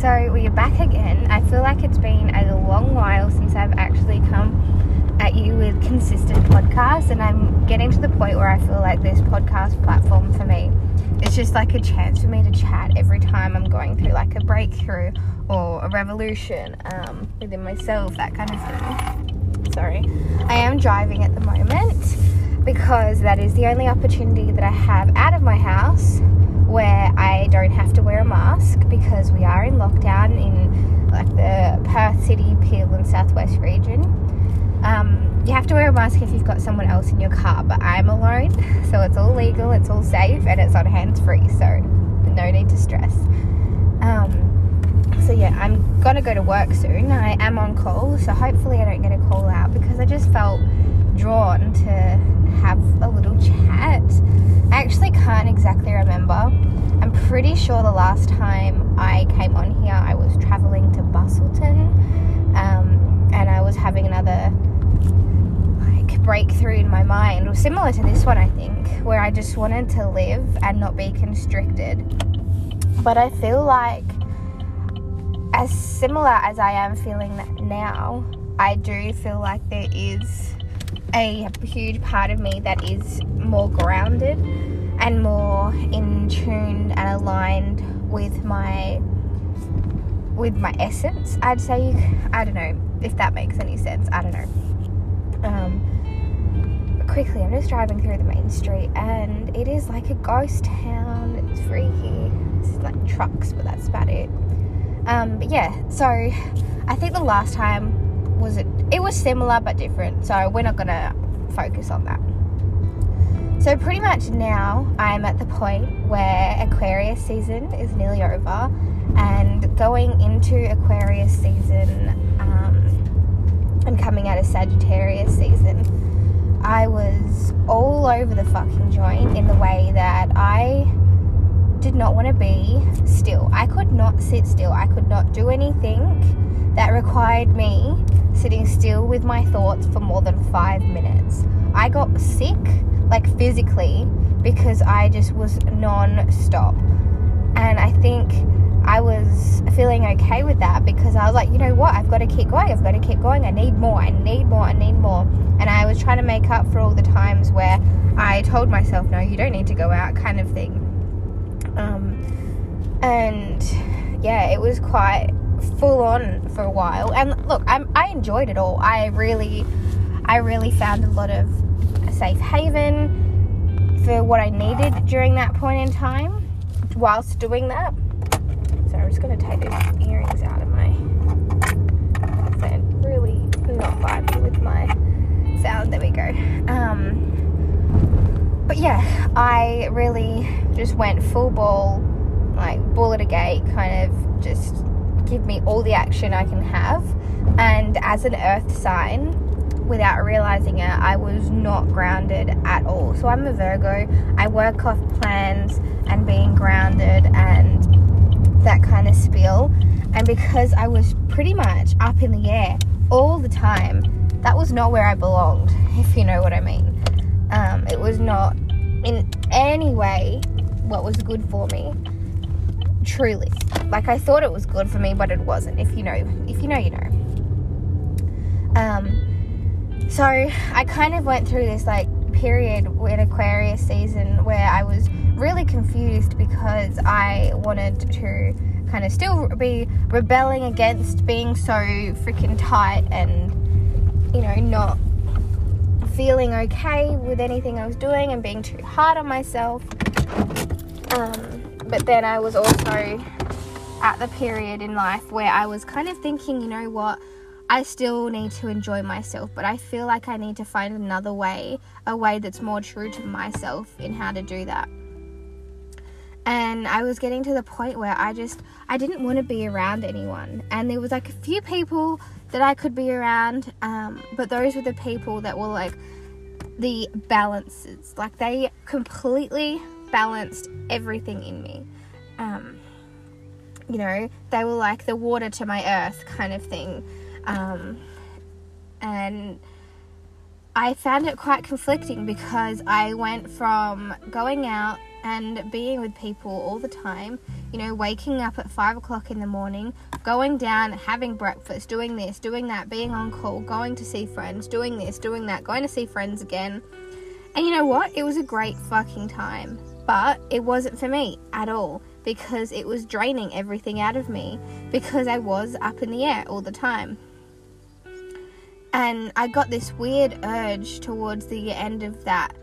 so we are back again. I feel like it's been a long while since I've actually come at you with consistent podcasts, and I'm getting to the point where I feel like this podcast platform for me is just like a chance for me to chat every time I'm going through like a breakthrough or a revolution um, within myself, that kind of thing. Sorry, I am driving at the moment because that is the only opportunity that I have out of my house where I don't have to wear a mask because we are in lockdown in like the Perth City, Peel, and Southwest region. Um, you have to wear a mask if you've got someone else in your car, but I'm alone, so it's all legal, it's all safe, and it's on hands free, so no need to stress. Um, so yeah, I'm gonna go to work soon. I am on call, so hopefully I don't get a call out because I just felt drawn to have a little chat. I actually can't exactly remember. I'm pretty sure the last time I came on here, I was traveling to Busselton um, and I was having another like breakthrough in my mind, or similar to this one, I think, where I just wanted to live and not be constricted. But I feel like, as similar as I am feeling now, I do feel like there is a huge part of me that is more grounded and more in tune and aligned with my with my essence i'd say. I don't know if that makes any sense. I don't know. Um, quickly i'm just driving through the main street and it is like a ghost town. It's freaky it's like trucks but that's about it. Um, but yeah so i think the last time was it it was similar but different so we're not gonna focus on that. So pretty much now i'm at the point where aquarius season is nearly over and going into aquarius season um, and coming out of sagittarius season i was all over the fucking joint in the way that i did not want to be still. I could not sit still. I could not do anything that required me sitting still with my thoughts for more than five minutes. I got sick, like physically, because I just was non stop. And I think I was feeling okay with that because I was like, you know what, I've got to keep going, I've got to keep going, I need more, I need more, I need more. And I was trying to make up for all the times where I told myself, no, you don't need to go out, kind of thing. Um, and yeah, it was quite full on for a while. And look, I'm, I enjoyed it all. I really, I really found a lot of a safe haven for what I needed during that point in time. Whilst doing that, so I'm just to take these earrings out of my. Really not vibing with my sound. There we go. Um, but yeah, I really just went full ball, like bullet a gate, kind of just give me all the action I can have. And as an earth sign, without realizing it, I was not grounded at all. So I'm a Virgo. I work off plans and being grounded and that kind of spiel. And because I was pretty much up in the air all the time, that was not where I belonged, if you know what I mean. Um, it was not in any way what was good for me truly. Like I thought it was good for me, but it wasn't. If you know, if you know, you know. Um, so I kind of went through this like period in Aquarius season where I was really confused because I wanted to kind of still be rebelling against being so freaking tight and you know not feeling okay with anything I was doing and being too hard on myself. Um, but then I was also at the period in life where I was kind of thinking, you know what, I still need to enjoy myself, but I feel like I need to find another way, a way that's more true to myself in how to do that. And I was getting to the point where I just I didn't want to be around anyone, and there was like a few people that I could be around, um, but those were the people that were like the balances, like they completely balanced everything in me. Um, you know, they were like the water to my earth kind of thing. Um, and I found it quite conflicting because I went from going out and being with people all the time, you know, waking up at five o'clock in the morning, going down, having breakfast, doing this, doing that, being on call, going to see friends, doing this, doing that, going to see friends again. And you know what? It was a great fucking time. But it wasn't for me at all because it was draining everything out of me because I was up in the air all the time. And I got this weird urge towards the end of that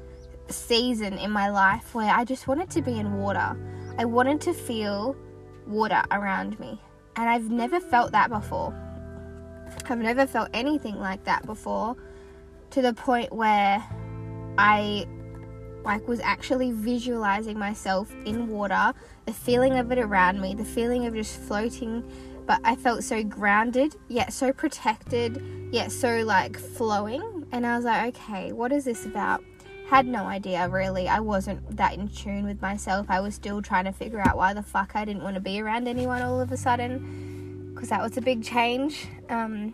season in my life where I just wanted to be in water. I wanted to feel water around me. And I've never felt that before. I've never felt anything like that before to the point where I like was actually visualizing myself in water, the feeling of it around me, the feeling of just floating, but I felt so grounded, yet so protected, yet so like flowing. And I was like, okay, what is this about? Had no idea really. I wasn't that in tune with myself. I was still trying to figure out why the fuck I didn't want to be around anyone all of a sudden because that was a big change. Um,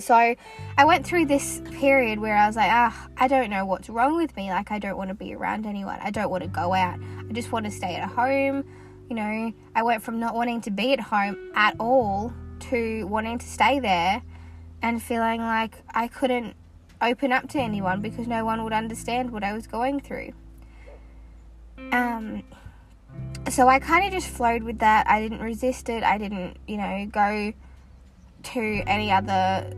so I went through this period where I was like, ah, I don't know what's wrong with me. Like, I don't want to be around anyone. I don't want to go out. I just want to stay at home. You know, I went from not wanting to be at home at all to wanting to stay there and feeling like I couldn't open up to anyone because no one would understand what I was going through. Um, so I kind of just flowed with that. I didn't resist it. I didn't, you know, go to any other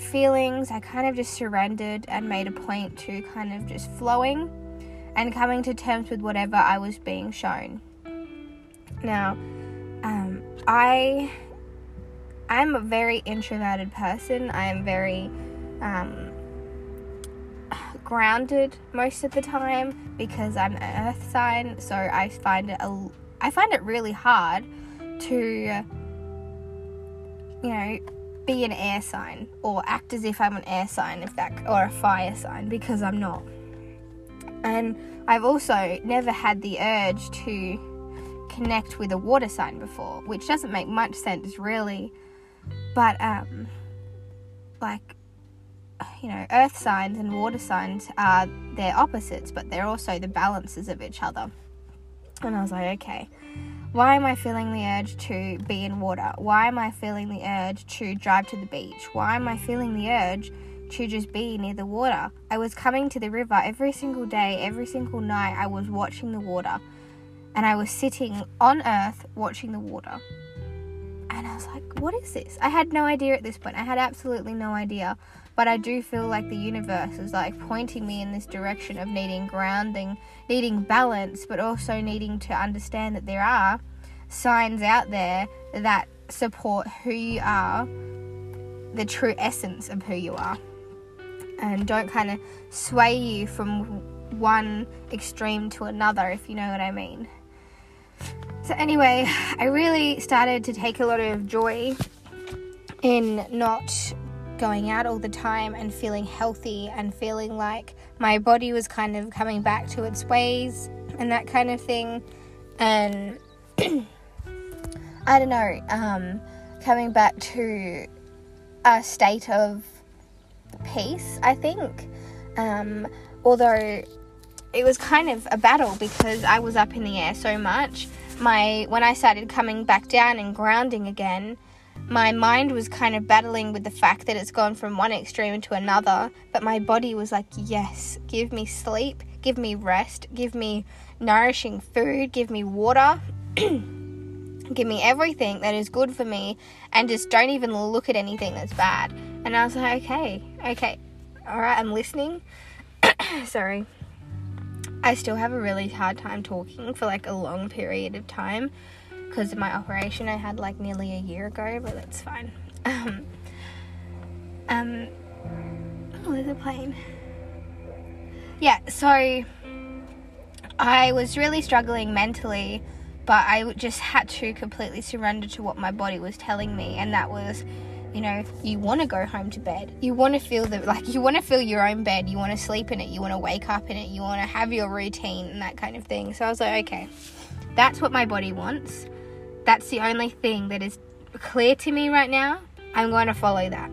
feelings. I kind of just surrendered and made a point to kind of just flowing and coming to terms with whatever I was being shown. Now, um, I I'm a very introverted person. I am very um, grounded most of the time because I'm an earth sign. So I find it a, I find it really hard to you know, be an air sign or act as if I'm an air sign, if that, or a fire sign, because I'm not. And I've also never had the urge to connect with a water sign before, which doesn't make much sense really. But, um, like, you know, earth signs and water signs are their opposites, but they're also the balances of each other. And I was like, okay, why am I feeling the urge to be in water? Why am I feeling the urge to drive to the beach? Why am I feeling the urge to just be near the water? I was coming to the river every single day, every single night. I was watching the water and I was sitting on earth watching the water. And I was like, what is this? I had no idea at this point. I had absolutely no idea. But I do feel like the universe is like pointing me in this direction of needing grounding, needing balance, but also needing to understand that there are signs out there that support who you are, the true essence of who you are, and don't kind of sway you from one extreme to another, if you know what I mean. So, anyway, I really started to take a lot of joy in not going out all the time and feeling healthy and feeling like my body was kind of coming back to its ways and that kind of thing. And I don't know, um, coming back to a state of peace, I think. Um, although it was kind of a battle because I was up in the air so much. My when I started coming back down and grounding again, my mind was kind of battling with the fact that it's gone from one extreme to another, but my body was like, yes, give me sleep, give me rest, give me nourishing food, give me water, give me everything that is good for me, and just don't even look at anything that's bad. And I was like, okay, okay, all right, I'm listening. Sorry. I still have a really hard time talking for like a long period of time because of my operation I had like nearly a year ago, but that's fine. Um, um, oh, there's a plane. Yeah, so I was really struggling mentally, but I just had to completely surrender to what my body was telling me, and that was you know, you want to go home to bed. You want to feel the like you want to feel your own bed. You want to sleep in it. You want to wake up in it. You want to have your routine and that kind of thing. So I was like, okay, that's what my body wants that's the only thing that is clear to me right now. I'm going to follow that.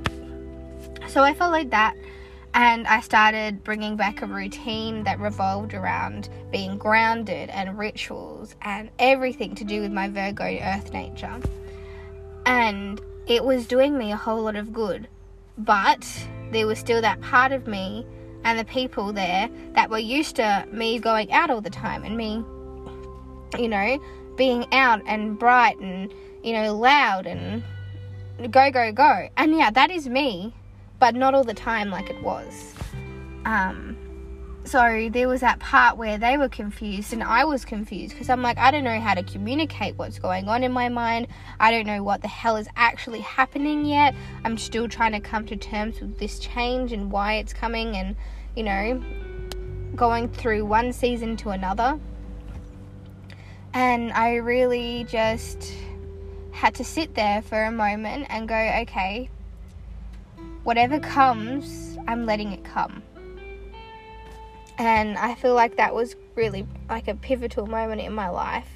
So I followed that. And I started bringing back a routine that revolved around being grounded and rituals and everything to do with my Virgo earth nature. And it was doing me a whole lot of good. But there was still that part of me and the people there that were used to me going out all the time and me, you know, being out and bright and, you know, loud and go, go, go. And yeah, that is me, but not all the time like it was. Um, so there was that part where they were confused and I was confused because I'm like, I don't know how to communicate what's going on in my mind. I don't know what the hell is actually happening yet. I'm still trying to come to terms with this change and why it's coming and, you know, going through one season to another. And I really just had to sit there for a moment and go, okay, whatever comes, I'm letting it come. And I feel like that was really like a pivotal moment in my life,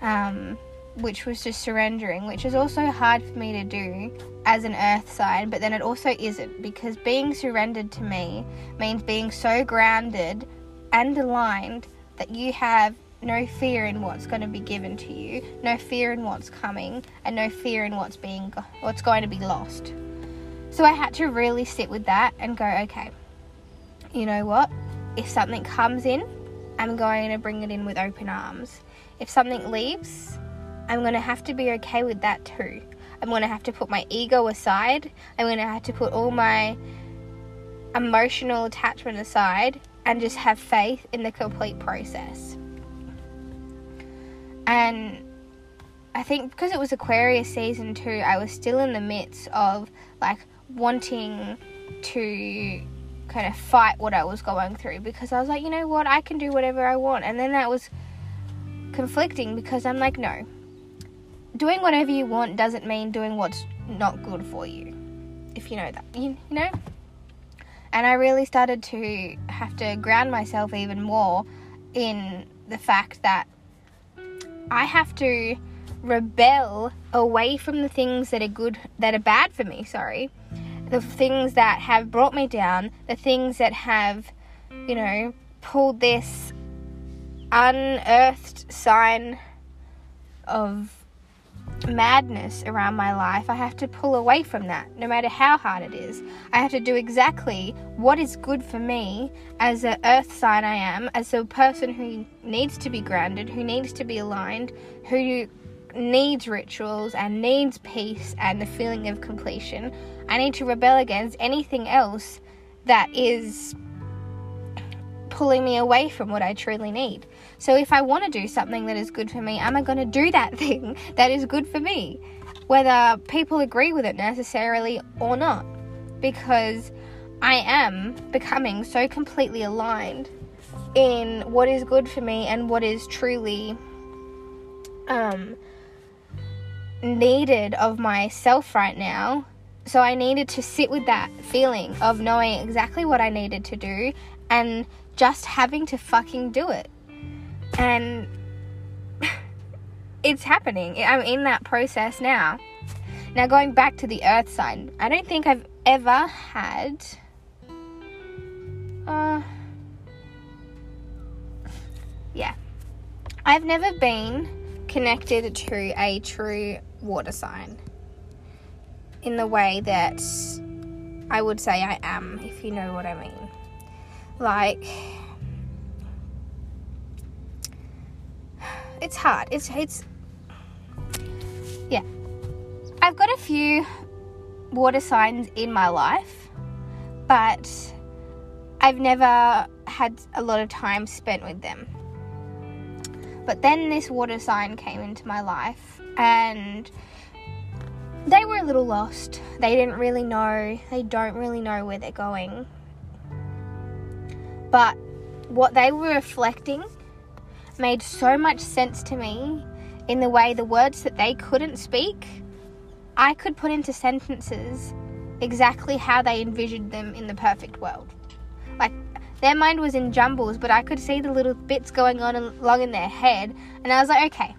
um, which was just surrendering, which is also hard for me to do as an earth sign, but then it also isn't because being surrendered to me means being so grounded and aligned that you have no fear in what's going to be given to you, no fear in what's coming, and no fear in what's being what's going to be lost. So I had to really sit with that and go, okay, you know what? If something comes in, I'm going to bring it in with open arms. If something leaves, I'm going to have to be okay with that too. I'm going to have to put my ego aside. I'm going to have to put all my emotional attachment aside and just have faith in the complete process. And I think because it was Aquarius season too, I was still in the midst of like wanting to kind of fight what I was going through because I was like, you know what, I can do whatever I want. And then that was conflicting because I'm like, no, doing whatever you want doesn't mean doing what's not good for you, if you know that, you, you know? And I really started to have to ground myself even more in the fact that I have to rebel away from the things that are good, that are bad for me, sorry. The things that have brought me down, the things that have, you know, pulled this unearthed sign of madness around my life, I have to pull away from that, no matter how hard it is. I have to do exactly what is good for me as an earth sign I am, as a person who needs to be grounded, who needs to be aligned, who needs rituals and needs peace and the feeling of completion. I need to rebel against anything else that is pulling me away from what I truly need. So if I want to do something that is good for me, am I going to do that thing that is good for me? Whether people agree with it necessarily or not. Because I am becoming so completely aligned in what is good for me and what is truly um, needed of myself right now. So I needed to sit with that feeling of knowing exactly what I needed to do and just having to fucking do it. And it's happening. I'm in that process now. Now, going back to the earth sign, I don't think I've ever had. Uh, yeah. I've never been connected to a true water sign in the way that I would say I am, if you know what I mean. Like, it's hard. It's it's yeah. I've got a few water signs in my life, but I've never had a lot of time spent with them. But then this water sign came into my life and they were a little lost. They didn't really know, they don't really know where they're going. But what they were reflecting made so much sense to me in the way the words that they couldn't speak, I could put into sentences exactly how they envisioned them in the perfect world. Like their mind was in jumbles, but I could see the little bits going on along in their head, and I was like, okay,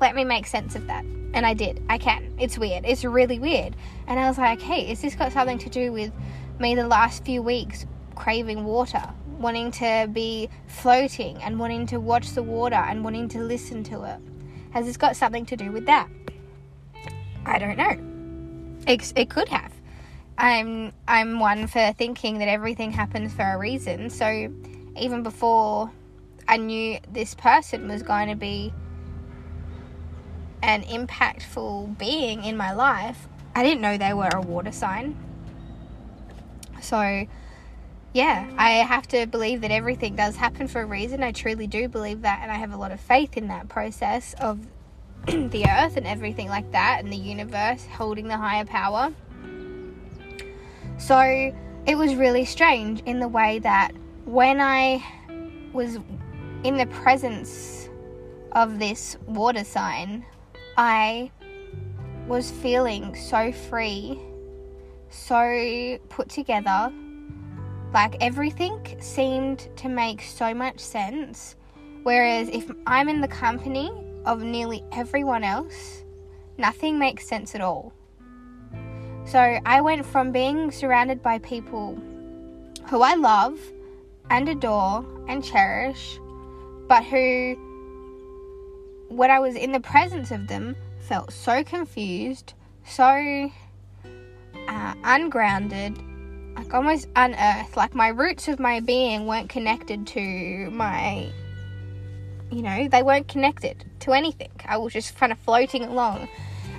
let me make sense of that. And I did. I can. It's weird. It's really weird. And I was like, hey, is this got something to do with me the last few weeks craving water, wanting to be floating and wanting to watch the water and wanting to listen to it? Has this got something to do with that? I don't know. It, it could have. I'm I'm one for thinking that everything happens for a reason. So even before I knew this person was going to be an impactful being in my life, I didn't know they were a water sign. So yeah, I have to believe that everything does happen for a reason. I truly do believe that, and I have a lot of faith in that process of the earth and everything like that, and the universe holding the higher power. So it was really strange in the way that when I was in the presence of this water sign, I was feeling so free, so put together. Like everything seemed to make so much sense. Whereas if I'm in the company of nearly everyone else, nothing makes sense at all. So I went from being surrounded by people who I love and adore and cherish, but who, when I was in the presence of them, felt so confused, so uh, ungrounded, like almost unearthed. Like my roots of my being weren't connected to my, you know, they weren't connected to anything. I was just kind of floating along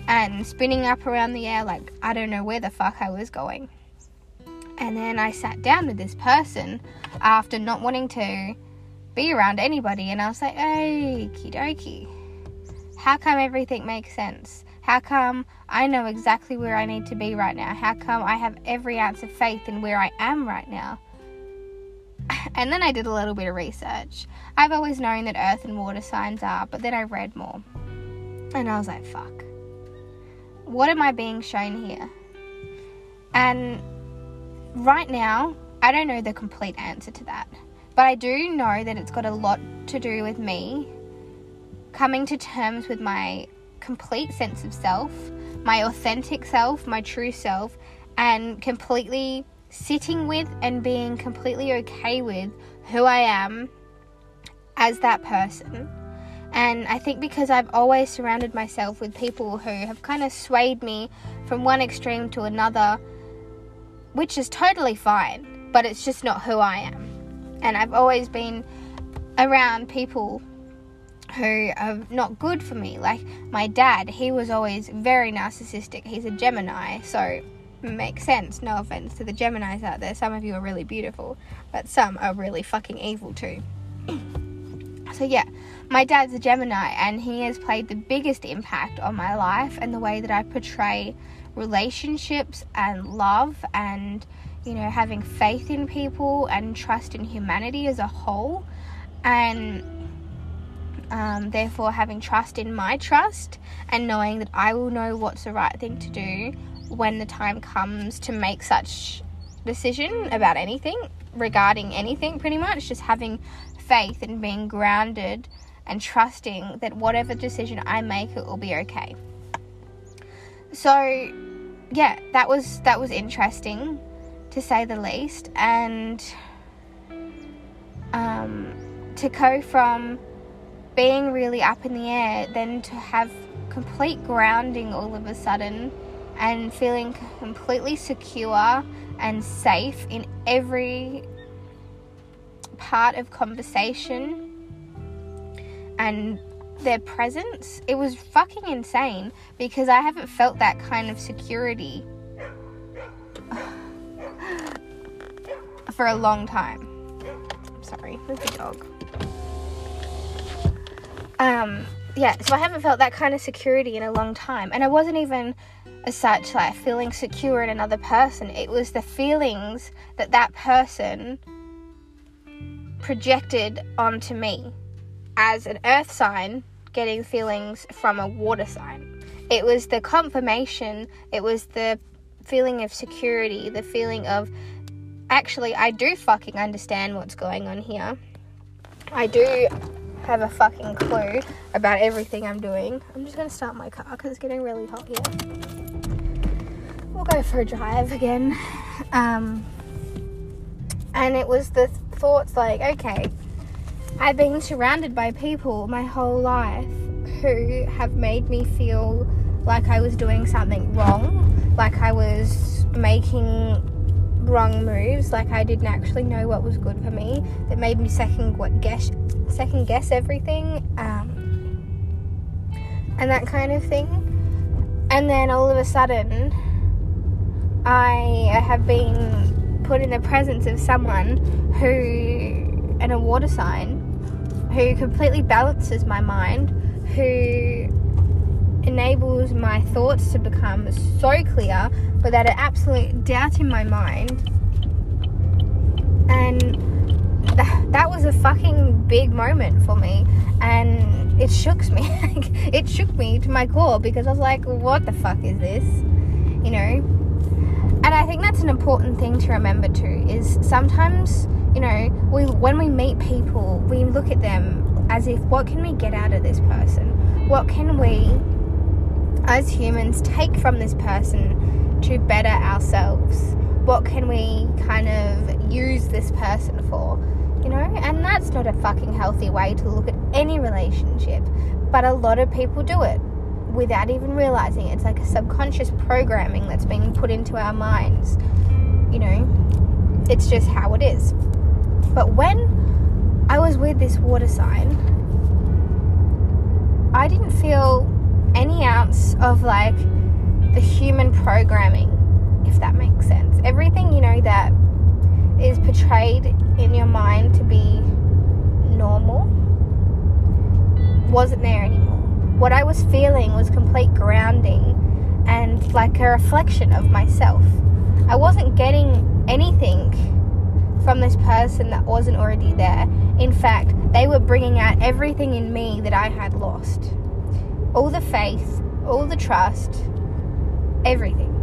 and spinning up around the air like I don't know where the fuck I was going. And then I sat down with this person after not wanting to be around anybody, and I was like, hey, dokie. How come everything makes sense? How come I know exactly where I need to be right now? How come I have every ounce of faith in where I am right now? And then I did a little bit of research. I've always known that earth and water signs are, but then I read more. And I was like, fuck what am I being shown here? And right now, I don't know the complete answer to that. But I do know that it's got a lot to do with me coming to terms with my complete sense of self, my authentic self, my true self, and completely sitting with and being completely okay with who I am as that person and I think because I've always surrounded myself with people who have kind of swayed me from one extreme to another, which is totally fine, but it's just not who I am. And I've always been around people who are not good for me. Like my dad, he was always very narcissistic. He's a Gemini, so makes sense. No offense to the Geminis out there. Some of you are really beautiful, but some are really fucking evil too. so yeah, my dad's a Gemini and he has played the biggest impact on my life and the way that I portray relationships and love and you know having faith in people and trust in humanity as a whole and um, therefore having trust in my trust and knowing that I will know what's the right thing to do when the time comes to make such decision about anything regarding anything pretty much just having faith and being grounded and trusting that whatever decision I make, it will be okay. So, yeah, that was that was interesting, to say the least, and um, to go from being really up in the air, then to have complete grounding all of a sudden, and feeling completely secure and safe in every part of conversation and their presence, it was fucking insane because I haven't felt that kind of security for a long time. I'm sorry, there's a dog. Um, yeah, so I haven't felt that kind of security in a long time, and I wasn't even as such like feeling secure in another person. It was the feelings that that person projected onto me as an earth sign getting feelings from a water sign. It was the confirmation, it was the feeling of security, the feeling of actually, I do fucking understand what's going on here. I do have a fucking clue about everything I'm doing. I'm just gonna start my car because it's getting really hot here. we'll go for a drive again. Um, and it was the thoughts like, okay, I've been surrounded by people my whole life who have made me feel like I was doing something wrong, like I was making wrong moves, like I didn't actually know what was good for me. That made me second what guess, second guess everything, um, and that kind of thing. And then all of a sudden, I have been put in the presence of someone who, and a water sign, who completely balances my mind, who enables my thoughts to become so clear without an absolute doubt in my mind. And th- that was a fucking big moment for me. And it shook me. it shook me to my core because I was like, what the fuck is this? You know? And I think that's an important thing to remember too is sometimes, you know, we when we meet people, we look at them as if what can we get out of this person? What can we as humans take from this person to better ourselves? What can we kind of use this person for? You know, and that's not a fucking healthy way to look at any relationship, but a lot of people do it without even realizing it. It's like a subconscious programming that's being put into our minds. You know, it's just how it is. But when I was with this water sign, I didn't feel any ounce of like the human programming, if that makes sense. Everything, you know, that is portrayed in your mind to be normal wasn't there anymore. What I was feeling was complete grounding and like a reflection of myself. I wasn't getting anything from this person that wasn't already there. In fact, they were bringing out everything in me that I had lost all the faith, all the trust, everything.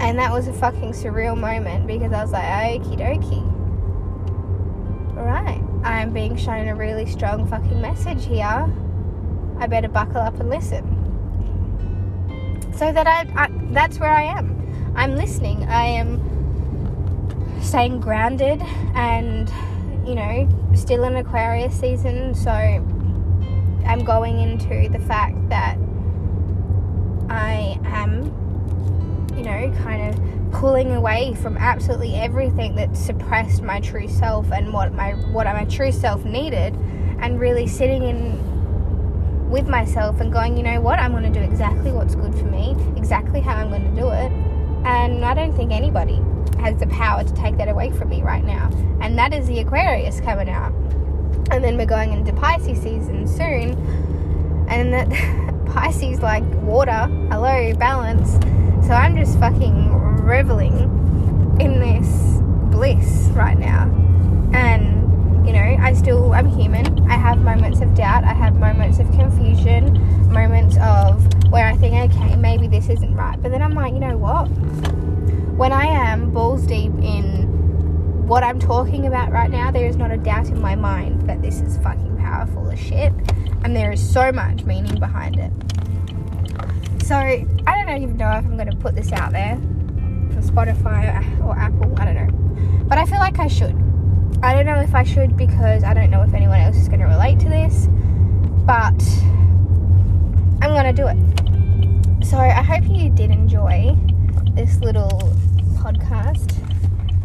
And that was a fucking surreal moment because I was like, okie dokie. Alright, I'm being shown a really strong fucking message here. I better buckle up and listen. So that I, I that's where I am. I'm listening. I am staying grounded and, you know, still in Aquarius season, so I'm going into the fact that I am, you know, kind of pulling away from absolutely everything that suppressed my true self and what my what my true self needed, and really sitting in with myself and going, you know what, I'm going to do exactly what's good for me, exactly how I'm going to do it, and I don't think anybody has the power to take that away from me right now, and that is the Aquarius coming out and then we're going into Pisces season soon. And that Pisces like water. So I'm just fucking reveling in this bliss right now. And you know, I still I'm human. I have moments of doubt, I have moments of confusion, moments of where I think, okay, maybe this isn't right. But then I'm like, you know what? When I am balls deep in what I'm talking about right now, there is not a doubt in my mind that this is fucking powerful as shit. And there is so much meaning behind it. So, I don't even know if I'm going to put this out there for Spotify or Apple. I don't know. But I feel like I should. I don't know if I should because I don't know if anyone else is going to relate to this. But I'm going to do it. So, I hope you did enjoy this little podcast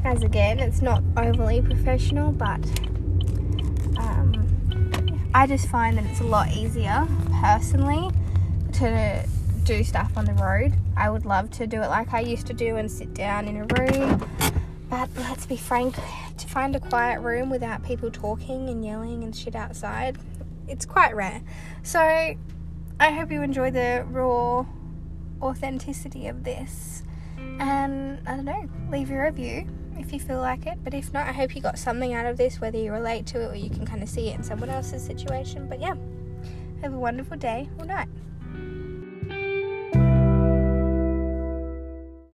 as again, it's not overly professional, but um, I just find that it's a lot easier personally to do stuff on the road. I would love to do it like I used to do and sit down in a room, but let's be frank, to find a quiet room without people talking and yelling and shit outside, it's quite rare. So I hope you enjoy the raw authenticity of this. And I don't know, leave your review if you feel like it. But if not, I hope you got something out of this, whether you relate to it or you can kind of see it in someone else's situation. But yeah, have a wonderful day or night.